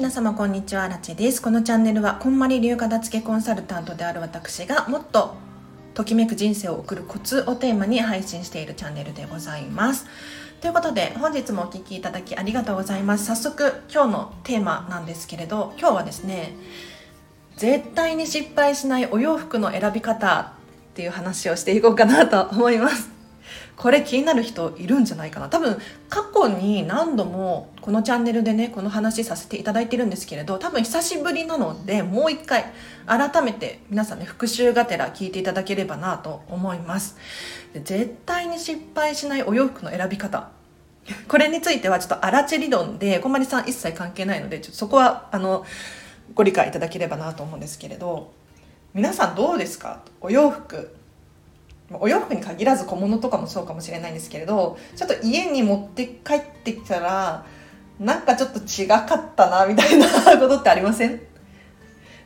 皆様こんにちはラチェです。このチャンネルはこんまり流片付けコンサルタントである私がもっとときめく人生を送るコツをテーマに配信しているチャンネルでございます。ということで本日もお聴きいただきありがとうございます。早速今日のテーマなんですけれど今日はですね絶対に失敗しないお洋服の選び方っていう話をしていこうかなと思います。これ気になる人いるんじゃないかな。多分過去に何度もこのチャンネルでねこの話させていただいてるんですけれど多分久しぶりなのでもう一回改めて皆さんね復習がてら聞いていただければなと思います。絶対に失敗しないお洋服の選び方。これについてはちょっとアラチェ理論でこまりさん一切関係ないのでちょっとそこはあのご理解いただければなと思うんですけれど。皆さんどうですか？お洋服。お洋服に限らず小物とかもそうかもしれないんですけれどちょっと家に持って帰ってきたらなんかちょっと違かったなみたいなことってありません？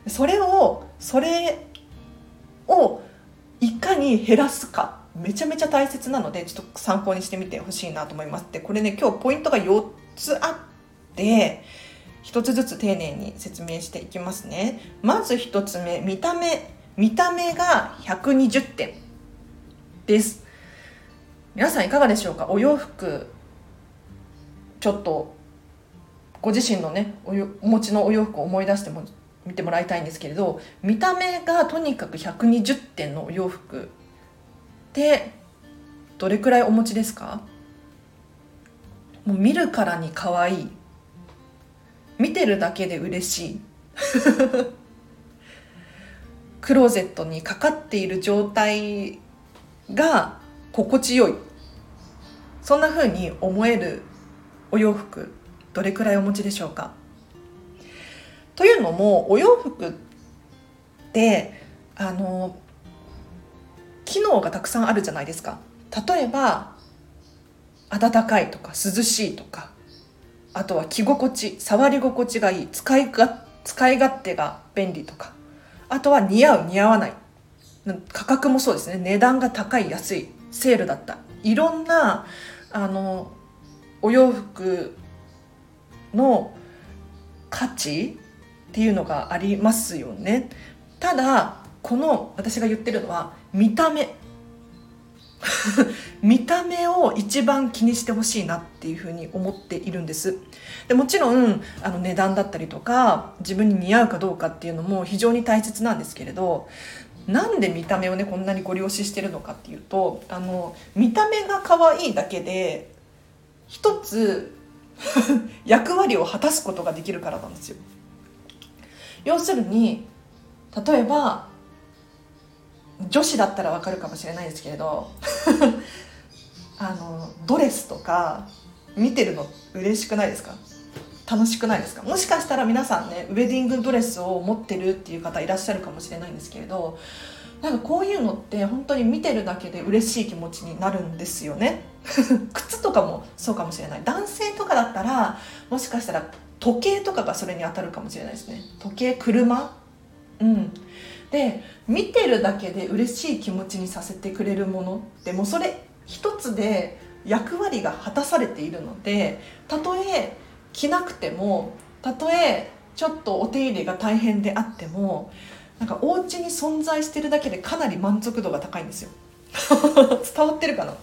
それをそれをいかに減らすかめちゃめちゃ大切なのでちょっと参考にしてみてほしいなと思います。でこれね今日ポイントが4つあって1つずつ丁寧に説明していきますね。まず1つ目見た目。見た目が120点。です。皆さんいかがでしょうか？お洋服ちょっとご自身のねおお持ちのお洋服を思い出しても見てもらいたいんですけれど見た目がとにかく120点のお洋服ってどれくらいお持ちですか？もう見るからに可愛い。見てるだけで嬉しい。クローゼットにかかっている状態が心地よい。そんな風に思えるお洋服どれくらいお持ちでしょうか？というのもお洋服ってあの機能がたくさんあるじゃないですか。例えば暖かいとか涼しいとかあとは着心地触り心地がいい使いが使い勝手が便利とかあとは似合う似合わない。価格もそうですね。値段が高い安いセールだった。いろんなあのお洋服の価値っていうのがありますよね。ただこの私が言ってるのは見た目。見た目を一番気にしてほしいなっていうふうに思っているんです。でもちろんあの値段だったりとか自分に似合うかどうかっていうのも非常に大切なんですけれどなんで見た目をねこんなにご利用ししてるのかっていうとあの見た目が可愛いだけで一つ 役割を果たすことができるからなんですよ。要するに例えば女子だったらわかるかもしれないですけれど あのドレスとか見てるの嬉しくないですか？楽しくないですか？もしかしたら皆さんねウェディングドレスを持ってるっていう方いらっしゃるかもしれないんですけれどなんかこういうのって本当に見てるだけで嬉しい気持ちになるんですよね。靴とかもそうかもしれない。男性とかだったらもしかしたら時計とかがそれに当たるかもしれないですね。時計車？うん。で見てるだけで嬉しい気持ちにさせてくれるものってもうそれ一つで役割が果たされているのでたとえ着なくてもたとえちょっとお手入れが大変であってもなんかお家に存在してるだけでかなり満足度が高いんですよ。伝わってるかな？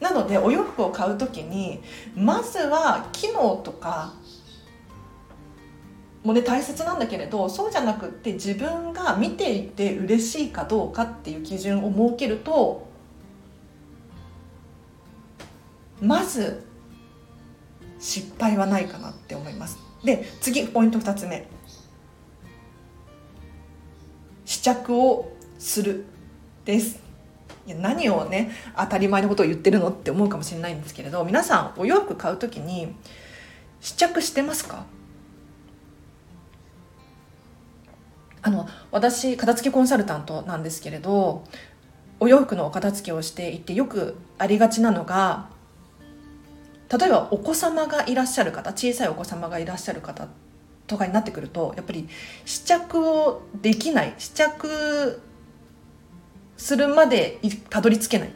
なのでお洋服を買う時にまずは機能とかもね大切なんだけれどそうじゃなくって自分が見ていて嬉しいかどうかっていう基準を設けるとまず失敗はないかなって思います。で次ポイント2つ目。試着をするです。いや何をね当たり前のことを言ってるのって思うかもしれないんですけれど皆さんお洋服買う時に試着してますか？あの私片付けコンサルタントなんですけれどお洋服のお片付けをしていてよくありがちなのが例えばお子様がいらっしゃる方小さいお子様がいらっしゃる方とかになってくるとやっぱり試着をできない試着するまでたどり着けない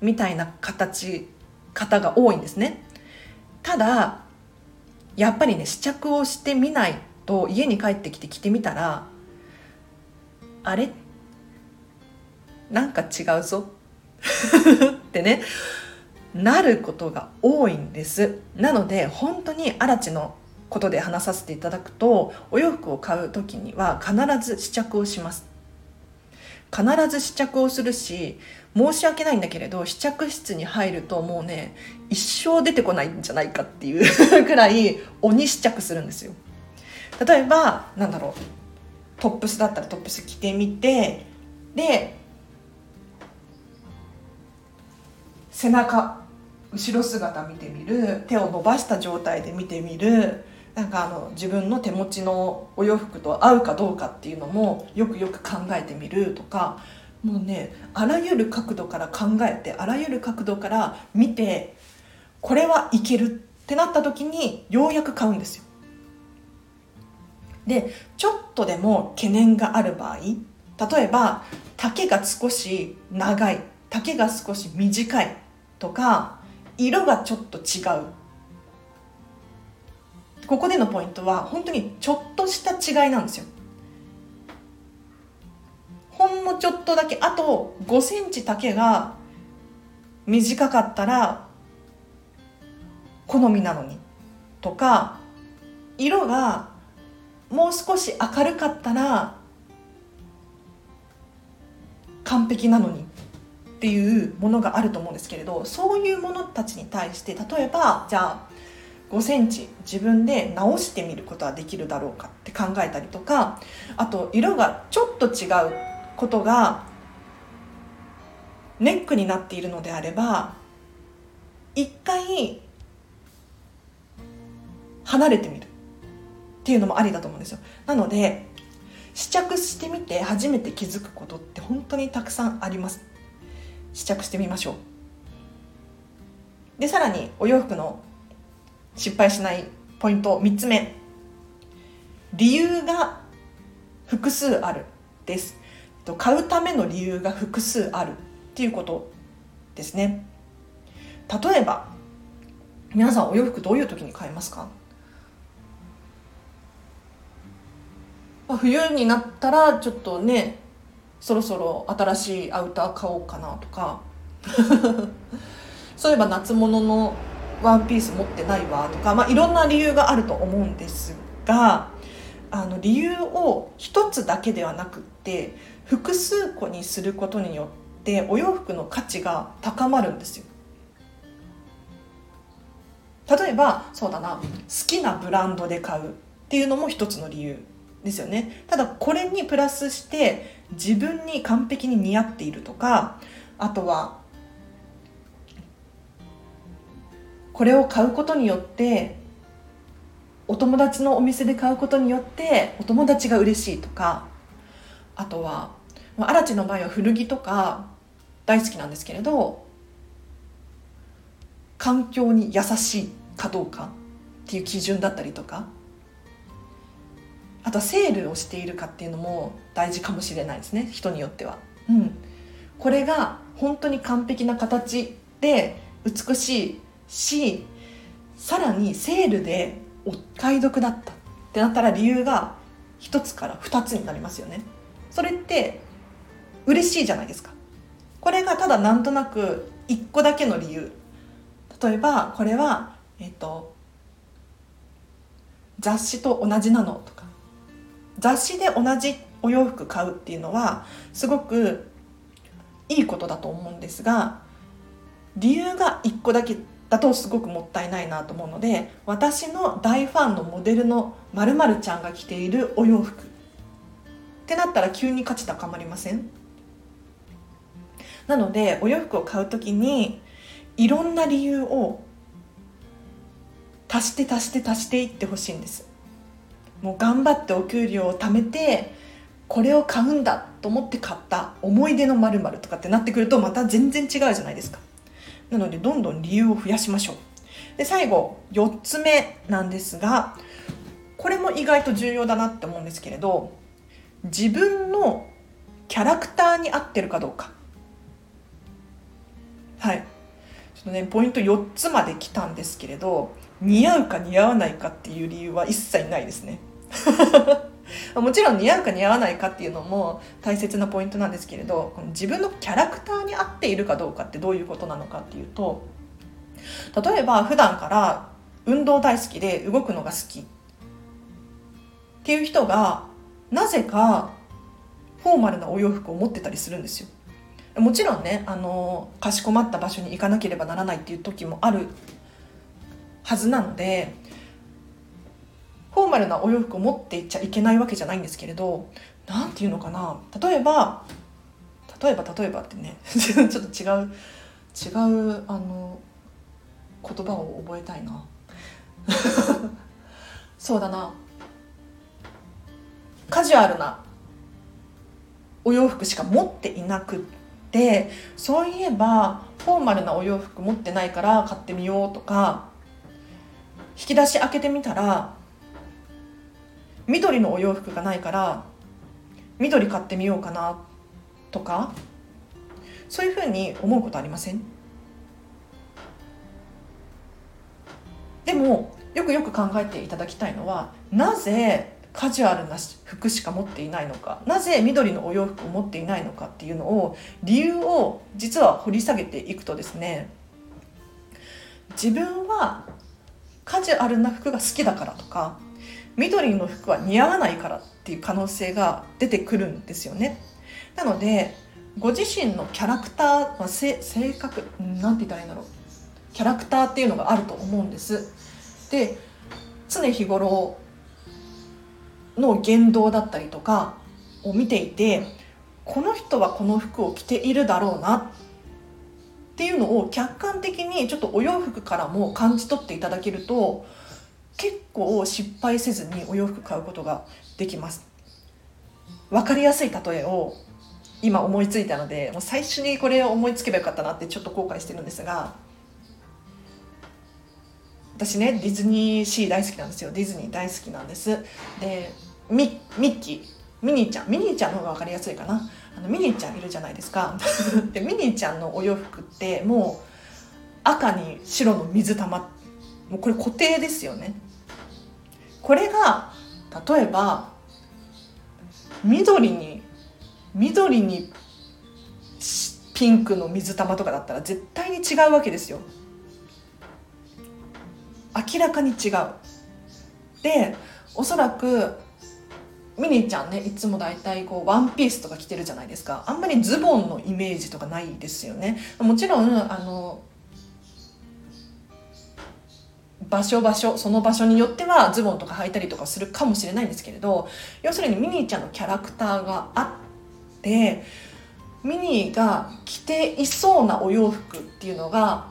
みたいな形方が多いんですね。ただやっぱりね試着をしてみないと家に帰ってきて着てみたらあれ？なんか違うぞ。ってね。なることが多いんです。なので本当に荒地のことで話させていただくとお洋服を買う時には必ず試着をします。必ず試着をするし申し訳ないんだけれど試着室に入るともうね一生出てこないんじゃないかっていう くらい鬼試着するんですよ。例えばなんだろうトップスだったらトップス着てみてで背中後ろ姿見てみる手を伸ばした状態で見てみるなんかあの自分の手持ちのお洋服と合うかどうかっていうのもよくよく考えてみるとかもうねあらゆる角度から考えてあらゆる角度から見てこれはいけるってなった時にようやく買うんですよ。でちょっとでも懸念がある場合例えば丈が少し長い丈が少し短いとか色がちょっと違う。ここでのポイントは本当にちょっとした違いなんですよ。ほんのちょっとだけあと5センチ丈が短かったら好みなのに。とか色がもう少し明るかったら完璧なのに。っていうものがあると思うんですけれどそういうものたちに対して例えばじゃあ5センチ自分で直してみることはできるだろうかって考えたりとかあと色がちょっと違うことがネックになっているのであれば一回離れてみるっていうのもありだと思うんですよ。なので試着してみて初めて気づくことって本当にたくさんあります。試着してみましょう。でさらにお洋服の失敗しないポイント3つ目。理由が複数あるです。買うための理由が複数あるっていうことですね。例えば皆さんお洋服どういう時に買いますか？冬になったらちょっとねそろそろ新しいアウター買おうかなとか。そういえば夏物のワンピース持ってないわとか、まあ、いろんな理由があると思うんですがあの理由を一つだけではなくって複数個にすることによってお洋服の価値が高まるんですよ。例えばそうだな好きなブランドで買うっていうのも一つの理由ですよね。ただこれにプラスして自分に完璧に似合っているとかあとはこれを買うことによってお友達のお店で買うことによってお友達が嬉しいとかあとは荒地の場合は古着とか大好きなんですけれど環境に優しいかどうかっていう基準だったりとかあとはセールをしているかっていうのも大事かもしれないですね。人によっては。うん、これが本当に完璧な形で美しいしさらにセールでお買い得だったってなったら理由が1つから2つになりますよね。それって嬉しいじゃないですか。これがただなんとなく1個だけの理由。例えばこれはえっ、と雑誌と同じなのとか雑誌で同じお洋服買うっていうのはすごくいいことだと思うんですが理由が1個だけだとすごくもったいないなと思うので私の大ファンのモデルのまるちゃんが着ているお洋服。ってなったら急に価値高まりません？なのでお洋服を買う時にいろんな理由を足して足して足していってほしいんです。もう頑張ってお給料を貯めてこれを買うんだと思って買った思い出のまるとかってなってくるとまた全然違うじゃないですか。なのでどんどん理由を増やしましょう。で最後4つ目なんですがこれも意外と重要だなって思うんですけれど自分のキャラクターに合ってるかどうか。はい。ちょっとねポイント4つまで来たんですけれど似合うか似合わないかっていう理由は一切ないですね。もちろん似合うか似合わないかっていうのも大切なポイントなんですけれどこの自分のキャラクターに合っているかどうかってどういうことなのかっていうと例えば普段から運動大好きで動くのが好き。っていう人がなぜかフォーマルなお洋服を持ってたりするんですよ。もちろんねあのかしこまった場所に行かなければならないっていう時もあるはずなのでーマルなお洋服を持っていっちゃいけないわけじゃないんですけれど何て言うのかな？例えば例えば例えばってね ちょっと違う違うあの言葉を覚えたいな。そうだな。カジュアルなお洋服しか持っていなくってそういえばフォーマルなお洋服持ってないから買ってみようとか引き出し開けてみたら緑のお洋服がないから緑買ってみようかなとかそういうふうに思うことありません？でもよくよく考えていただきたいのはなぜカジュアルな服しか持っていないのかなぜ緑のお洋服を持っていないのかっていうのを理由を実は掘り下げていくとですね自分はカジュアルな服が好きだからとか緑の服は似合わないからっていう可能性が出てくるんですよね。なのでご自身のキャラクター、ま、性格なんて言ったらいいんだろう。キャラクターっていうのがあると思うんです。で常日頃の言動だったりとかを見ていてこの人はこの服を着ているだろうなっていうのを客観的にちょっとお洋服からも感じ取っていただけると結構失敗せずにお洋服買うことができます。分かりやすい例えを今思いついたのでもう最初にこれを思いつけばよかったなってちょっと後悔してるんですが私ねディズニーシー大好きなんですよ。ディズニー大好きなんです。でミミッキー。ミニーちゃん。ミニーちゃんの方が分かりやすいかな。あのミニーちゃんいるじゃないですか。でミニーちゃんのお洋服ってもう赤に白の水玉もうこれ固定ですよね。これが例えば緑に緑にピンクの水玉とかだったら絶対に違うわけですよ。明らかに違う。でおそらくミニーちゃんねいつも大体こうワンピースとか着てるじゃないですか。あんまりズボンのイメージとかないですよね。もちろんあの場所場所その場所によってはズボンとか履いたりとかするかもしれないんですけれど要するにミニーちゃんのキャラクターがあってミニーが着ていそうなお洋服っていうのが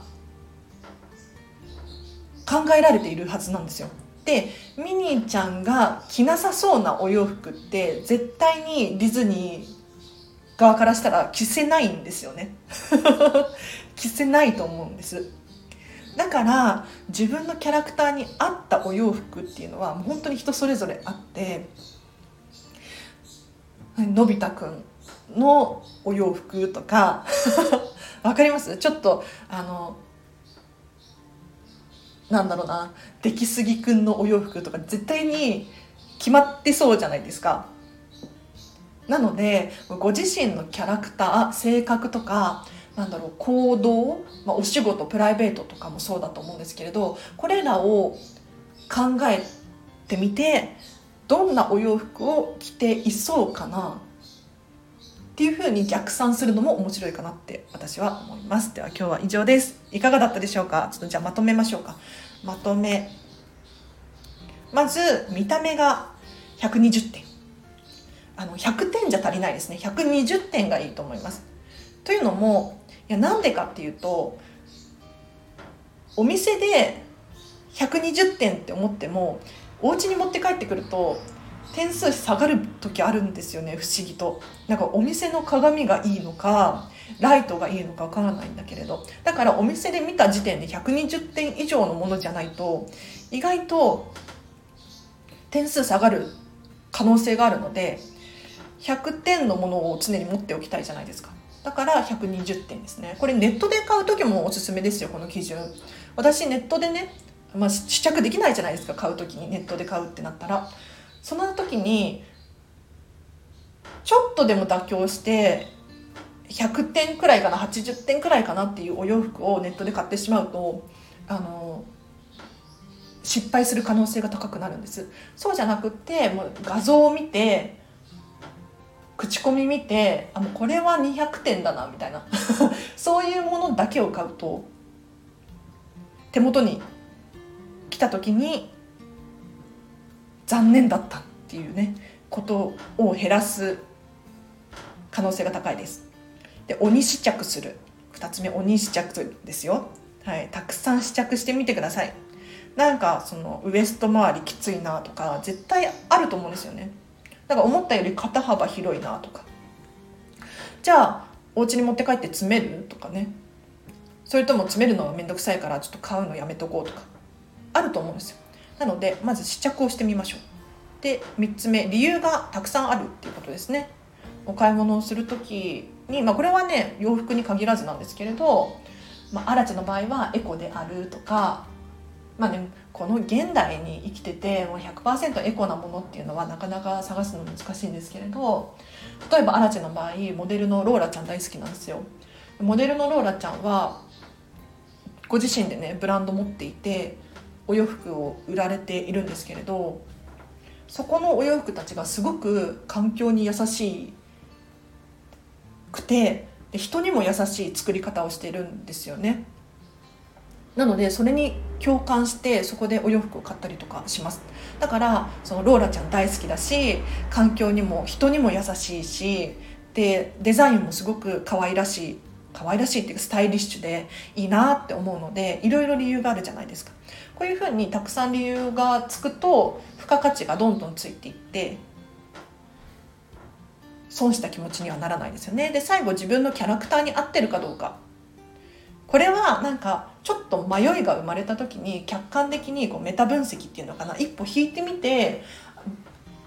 考えられているはずなんですよ。でミニーちゃんが着なさそうなお洋服って絶対にディズニー側からしたら着せないんですよね 着せないと思うんですだから自分のキャラクターに合ったお洋服っていうのはもう本当に人それぞれあってのび太くんのお洋服とか わかります？ちょっとあのなんだろうな出来すぎくんのお洋服とか絶対に決まってそうじゃないですか。なのでご自身のキャラクター性格とかなんだろう行動、まあ、お仕事プライベートとかもそうだと思うんですけれどこれらを考えてみてどんなお洋服を着ていそうかなっていうふうに逆算するのも面白いかなって私は思います。では今日は以上です。いかがだったでしょうか？ちょっとじゃあまとめましょうか。まとめ。まず見た目が120点。あの100点じゃ足りないですね。120点がいいと思います。というのもやなんでかっていうとお店で120点って思ってもお家に持って帰ってくると点数下がる時あるんですよね不思議と。なんかお店の鏡がいいのかライトがいいのかわからないんだけれど。だからお店で見た時点で120点以上のものじゃないと意外と点数下がる可能性があるので100点のものを常に持っておきたいじゃないですか。だから120点ですね。これネットで買う時もおすすめですよこの基準。私ネットでね、まあ、試着できないじゃないですか買う時に。ネットで買うってなったら。その時にちょっとでも妥協して100点くらいかな80点くらいかなっていうお洋服をネットで買ってしまうとあの失敗する可能性が高くなるんです。そうじゃなくってもう画像を見て口コミ見てあもうこれは200点だなみたいな。そういうものだけを買うと手元に来た時に残念だったっていうねことを減らす可能性が高いです。で鬼試着する。2つ目鬼試着ですよ。はい。たくさん試着してみてください。なんかそのウエスト周りきついなとか絶対あると思うんですよね。なんか思ったより肩幅広いなとか。じゃあお家に持って帰って詰める？とかね。それとも詰めるのは面倒くさいからちょっと買うのやめとこうとか。あると思うんですよ。なのでまず試着をしてみましょう。で3つ目理由がたくさんあるっていうことですね。お買い物をする時に、まあ、これはね洋服に限らずなんですけれど、まあ、アラチの場合はエコであるとかまあね、この現代に生きててもう100%エコなものっていうのはなかなか探すの難しいんですけれど例えばアラチェの場合モデルのローラちゃん大好きなんですよ。モデルのローラちゃんはご自身でねブランド持っていてお洋服を売られているんですけれどそこのお洋服たちがすごく環境に優しくてで人にも優しい作り方をしてるんですよね。なのでそれに共感してそこでお洋服を買ったりとかします。だからそのローラちゃん大好きだし環境にも人にも優しいしでデザインもすごく可愛らしい可愛らしいっていうかスタイリッシュでいいなって思うのでいろいろ理由があるじゃないですか。こういうふうにたくさん理由がつくと付加価値がどんどんついていって損した気持ちにはならないですよね。で最後自分のキャラクターに合ってるかどうか。これはなんかちょっと迷いが生まれた時に客観的にこうメタ分析っていうのかな一歩引いてみて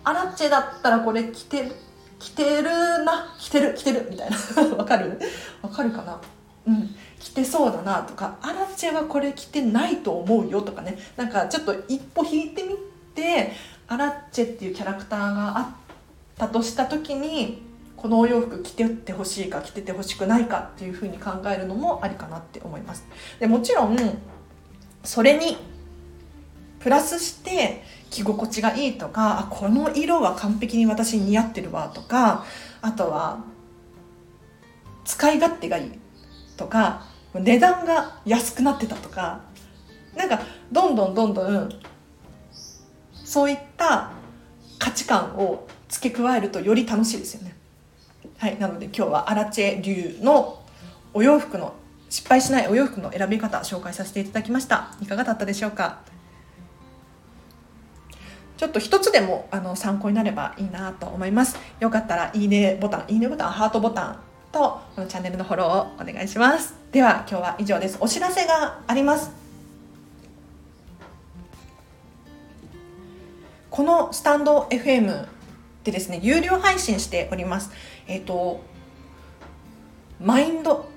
アラッチェだったらこれ着て着てるな着てる着てるみたいな。わかる？わかるかな？うん。着てそうだなとかアラッチェはこれ着てないと思うよとかね。なんかちょっと一歩引いてみてアラッチェっていうキャラクターがあったとした時にこのお洋服着てってほしいか着ててほしくないかっていうふうに考えるのもありかなって思います。でもちろんそれにプラスして着心地がいいとかあこの色は完璧に私似合ってるわとかあとは使い勝手がいいとか値段が安くなってたとかなんかどんどんどんどんそういった価値観を付け加えるとより楽しいですよね。はいなので今日はアラチェ流のお洋服の失敗しないお洋服の選び方紹介させていただきました。いかがだったでしょうか？ちょっと一つでもあの参考になればいいなと思います。よかったらいいねボタンいいねボタンハートボタンとこのチャンネルのフォローをお願いします。では今日は以上です。お知らせがあります。このスタンド FM でですね有料配信しております。えっ、ー、とマインド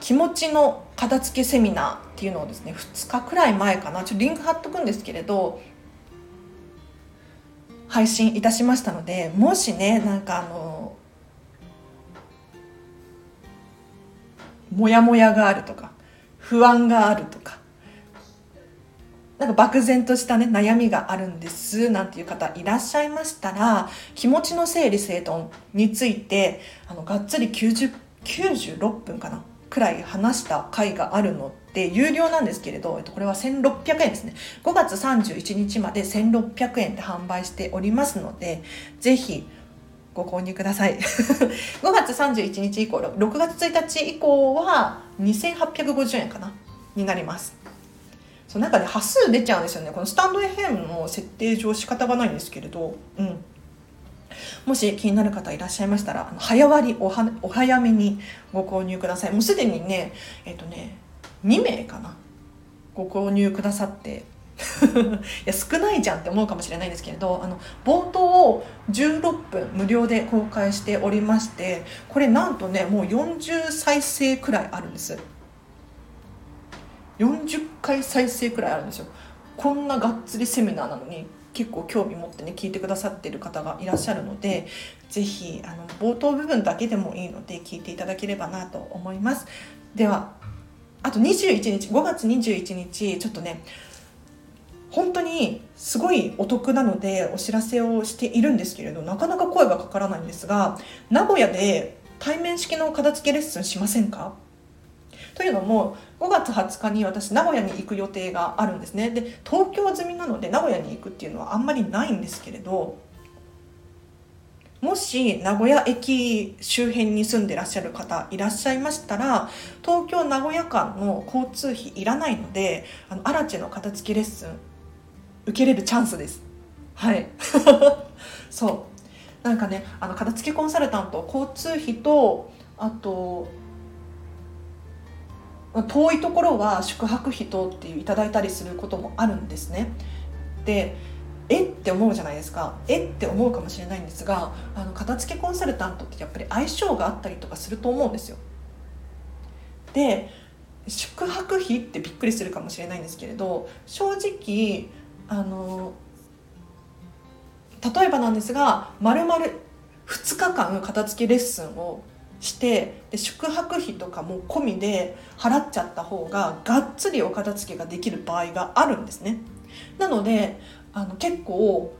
気持ちの片付けセミナーっていうのをですね2日くらい前かな。ちょっとリンク貼っとくんですけれど配信いたしましたのでもしねなんかあのモヤモヤがあるとか不安があるとかなんか漠然としたね悩みがあるんですなんていう方いらっしゃいましたら気持ちの整理整頓についてあのがっつり90 96分かなくらい話した回があるので有料なんですけれどこれは1600円ですね。5月31日まで1600円で販売しておりますのでぜひご購入ください。5月31日以降6月1日以降は2850円かなになります。そうなんかね端数出ちゃうんですよね。このスタンド FM の設定上仕方がないんですけれど、うん、もし気になる方いらっしゃいましたら早割おはお早めにご購入ください。もうすでにねえっ、とね2名かな。ご購入くださって。いや少ないじゃんって思うかもしれないんですけれどあの冒頭を16分無料で公開しておりましてこれなんとねもう40再生くらいあるんです。40回再生くらいあるんですよ。こんながっつりセミナーなのに結構興味持ってね聞いてくださってる方がいらっしゃるので是非あの冒頭部分だけでもいいので聞いていただければなと思います。ではあと21日5月21日ちょっとね本当にすごいお得なのでお知らせをしているんですけれどなかなか声がかからないんですが名古屋で対面式の片付けレッスンしませんか？というのも5月20日に私名古屋に行く予定があるんですね。で東京済みなので名古屋に行くっていうのはあんまりないんですけれどもし名古屋駅周辺に住んでらっしゃる方いらっしゃいましたら東京名古屋間の交通費いらないのであのアラチェの片付きレッスン受けれるチャンスです。はい。そう。なんかねあの片付けコンサルタント交通費とあと遠いところは宿泊費とっていういただいたりすることもあるんですね。でえって思うじゃないですか。えって思うかもしれないんですがあの片付けコンサルタントってやっぱり相性があったりとかすると思うんですよ。で宿泊費ってびっくりするかもしれないんですけれど正直あの例えばなんですがまるまる2日間片付けレッスンをしてで宿泊費とかも込みで払っちゃった方ががっつりお片付けができる場合があるんですね。なのであの結構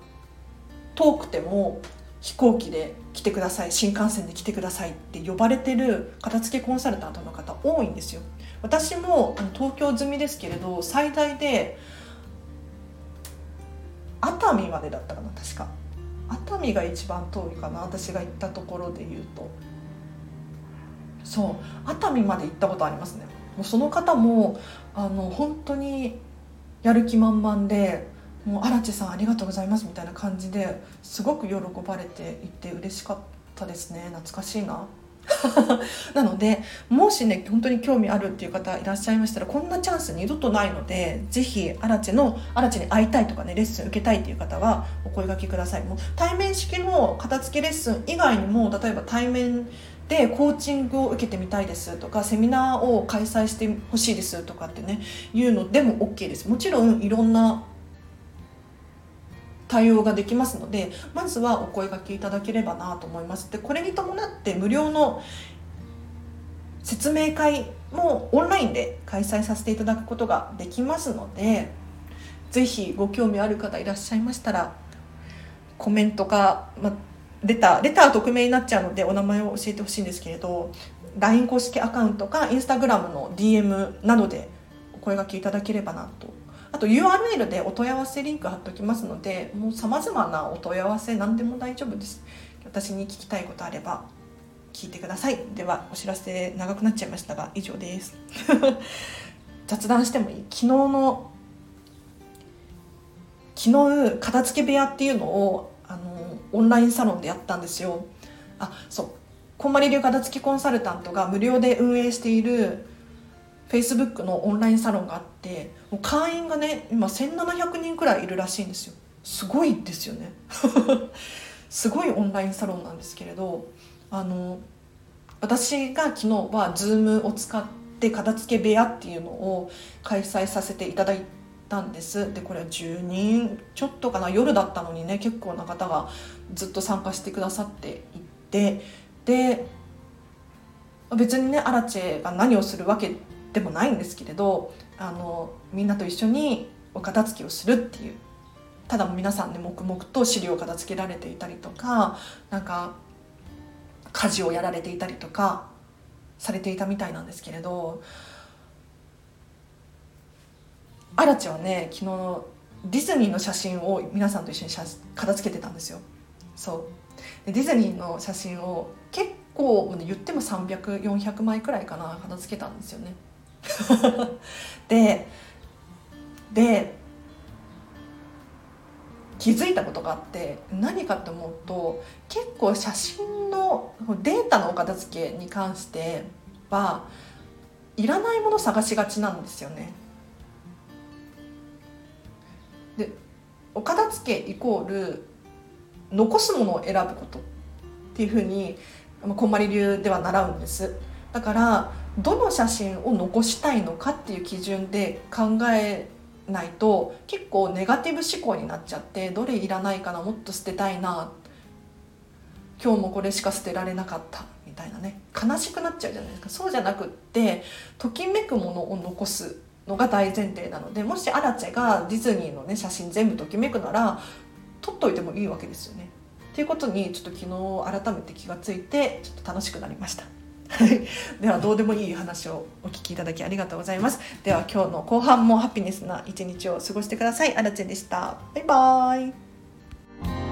遠くても飛行機で来てください新幹線で来てくださいって呼ばれてる片付けコンサルタントの方多いんですよ。私もあの東京済みですけれど最大で熱海までだったかな確か。熱海が一番遠いかな私が行ったところで言うと。そう。熱海まで行ったことありますね。もうその方もあの本当にやる気満々でもう荒地さんありがとうございますみたいな感じですごく喜ばれていて嬉しかったですね。懐かしいな。なのでもしね本当に興味あるっていう方いらっしゃいましたらこんなチャンス二度とないのでぜひアラチェのアラチェに会いたいとかねレッスン受けたいっていう方はお声がけください。もう対面式の片付けレッスン以外にも例えば対面でコーチングを受けてみたいですとかセミナーを開催してほしいですとかってねいうのでも OK です。もちろんいろんな対応ができますのでまずはお声がけいただければなと思います。でこれに伴って無料の説明会もオンラインで開催させていただくことができますので是非ご興味ある方いらっしゃいましたらコメントか、まレターレター匿名になっちゃうのでお名前を教えてほしいんですけれど LINE 公式アカウントか Instagram の DM などでお声がけいただければなと。あと URL でお問い合わせリンク貼っておきますのでもうさまざまなお問い合わせ何でも大丈夫です。私に聞きたいことあれば聞いてください。ではお知らせ長くなっちゃいましたが以上です。雑談してもいい？昨日の昨日片付け部屋っていうのをオンラインサロンでやったんですよ。あそう。こんまり流片付きコンサルタントが無料で運営している Facebook のオンラインサロンがあってもう会員がね今1700人くらいいるらしいんですよ。すごいですよね。すごいオンラインサロンなんですけれどあの私が昨日は Zoom を使って片付け部屋っていうのを開催させていただいたんです。でこれは10人ちょっとかな？夜だったのにね結構な方がずっと参加してくださっていてで別にねアラチェが何をするわけでもないんですけれどあのみんなと一緒にお片付けをするっていうただ皆さんね黙々と資料を片付けられていたりとかなんか家事をやられていたりとかされていたみたいなんですけれどアラチェはね昨日ディズニーの写真を皆さんと一緒に片付けてたんですよ。そうでディズニーの写真を結構言っても300400枚くらいかな片付けたんですよね でで気づいたことがあって何かって思うと結構写真のデータのお片付けに関してはいらないもの探しがちなんですよね。でお片付けイコール残すものを選ぶことっていうふうにこんまり流では習うんです。だからどの写真を残したいのかっていう基準で考えないと結構ネガティブ思考になっちゃってどれいらないかなもっと捨てたいな今日もこれしか捨てられなかったみたいなね。悲しくなっちゃうじゃないですか。そうじゃなくってときめくものを残すのが大前提なのでもしアラチェがディズニーのね写真全部ときめくなら取っといてもいいわけですよね。っていうことにちょっと昨日改めて気がついてちょっと楽しくなりました。ではどうでもいい話をお聞きいただきありがとうございますでは今日の後半もハピネスな一日を過ごしてくださいあらちんでしたバイバーイ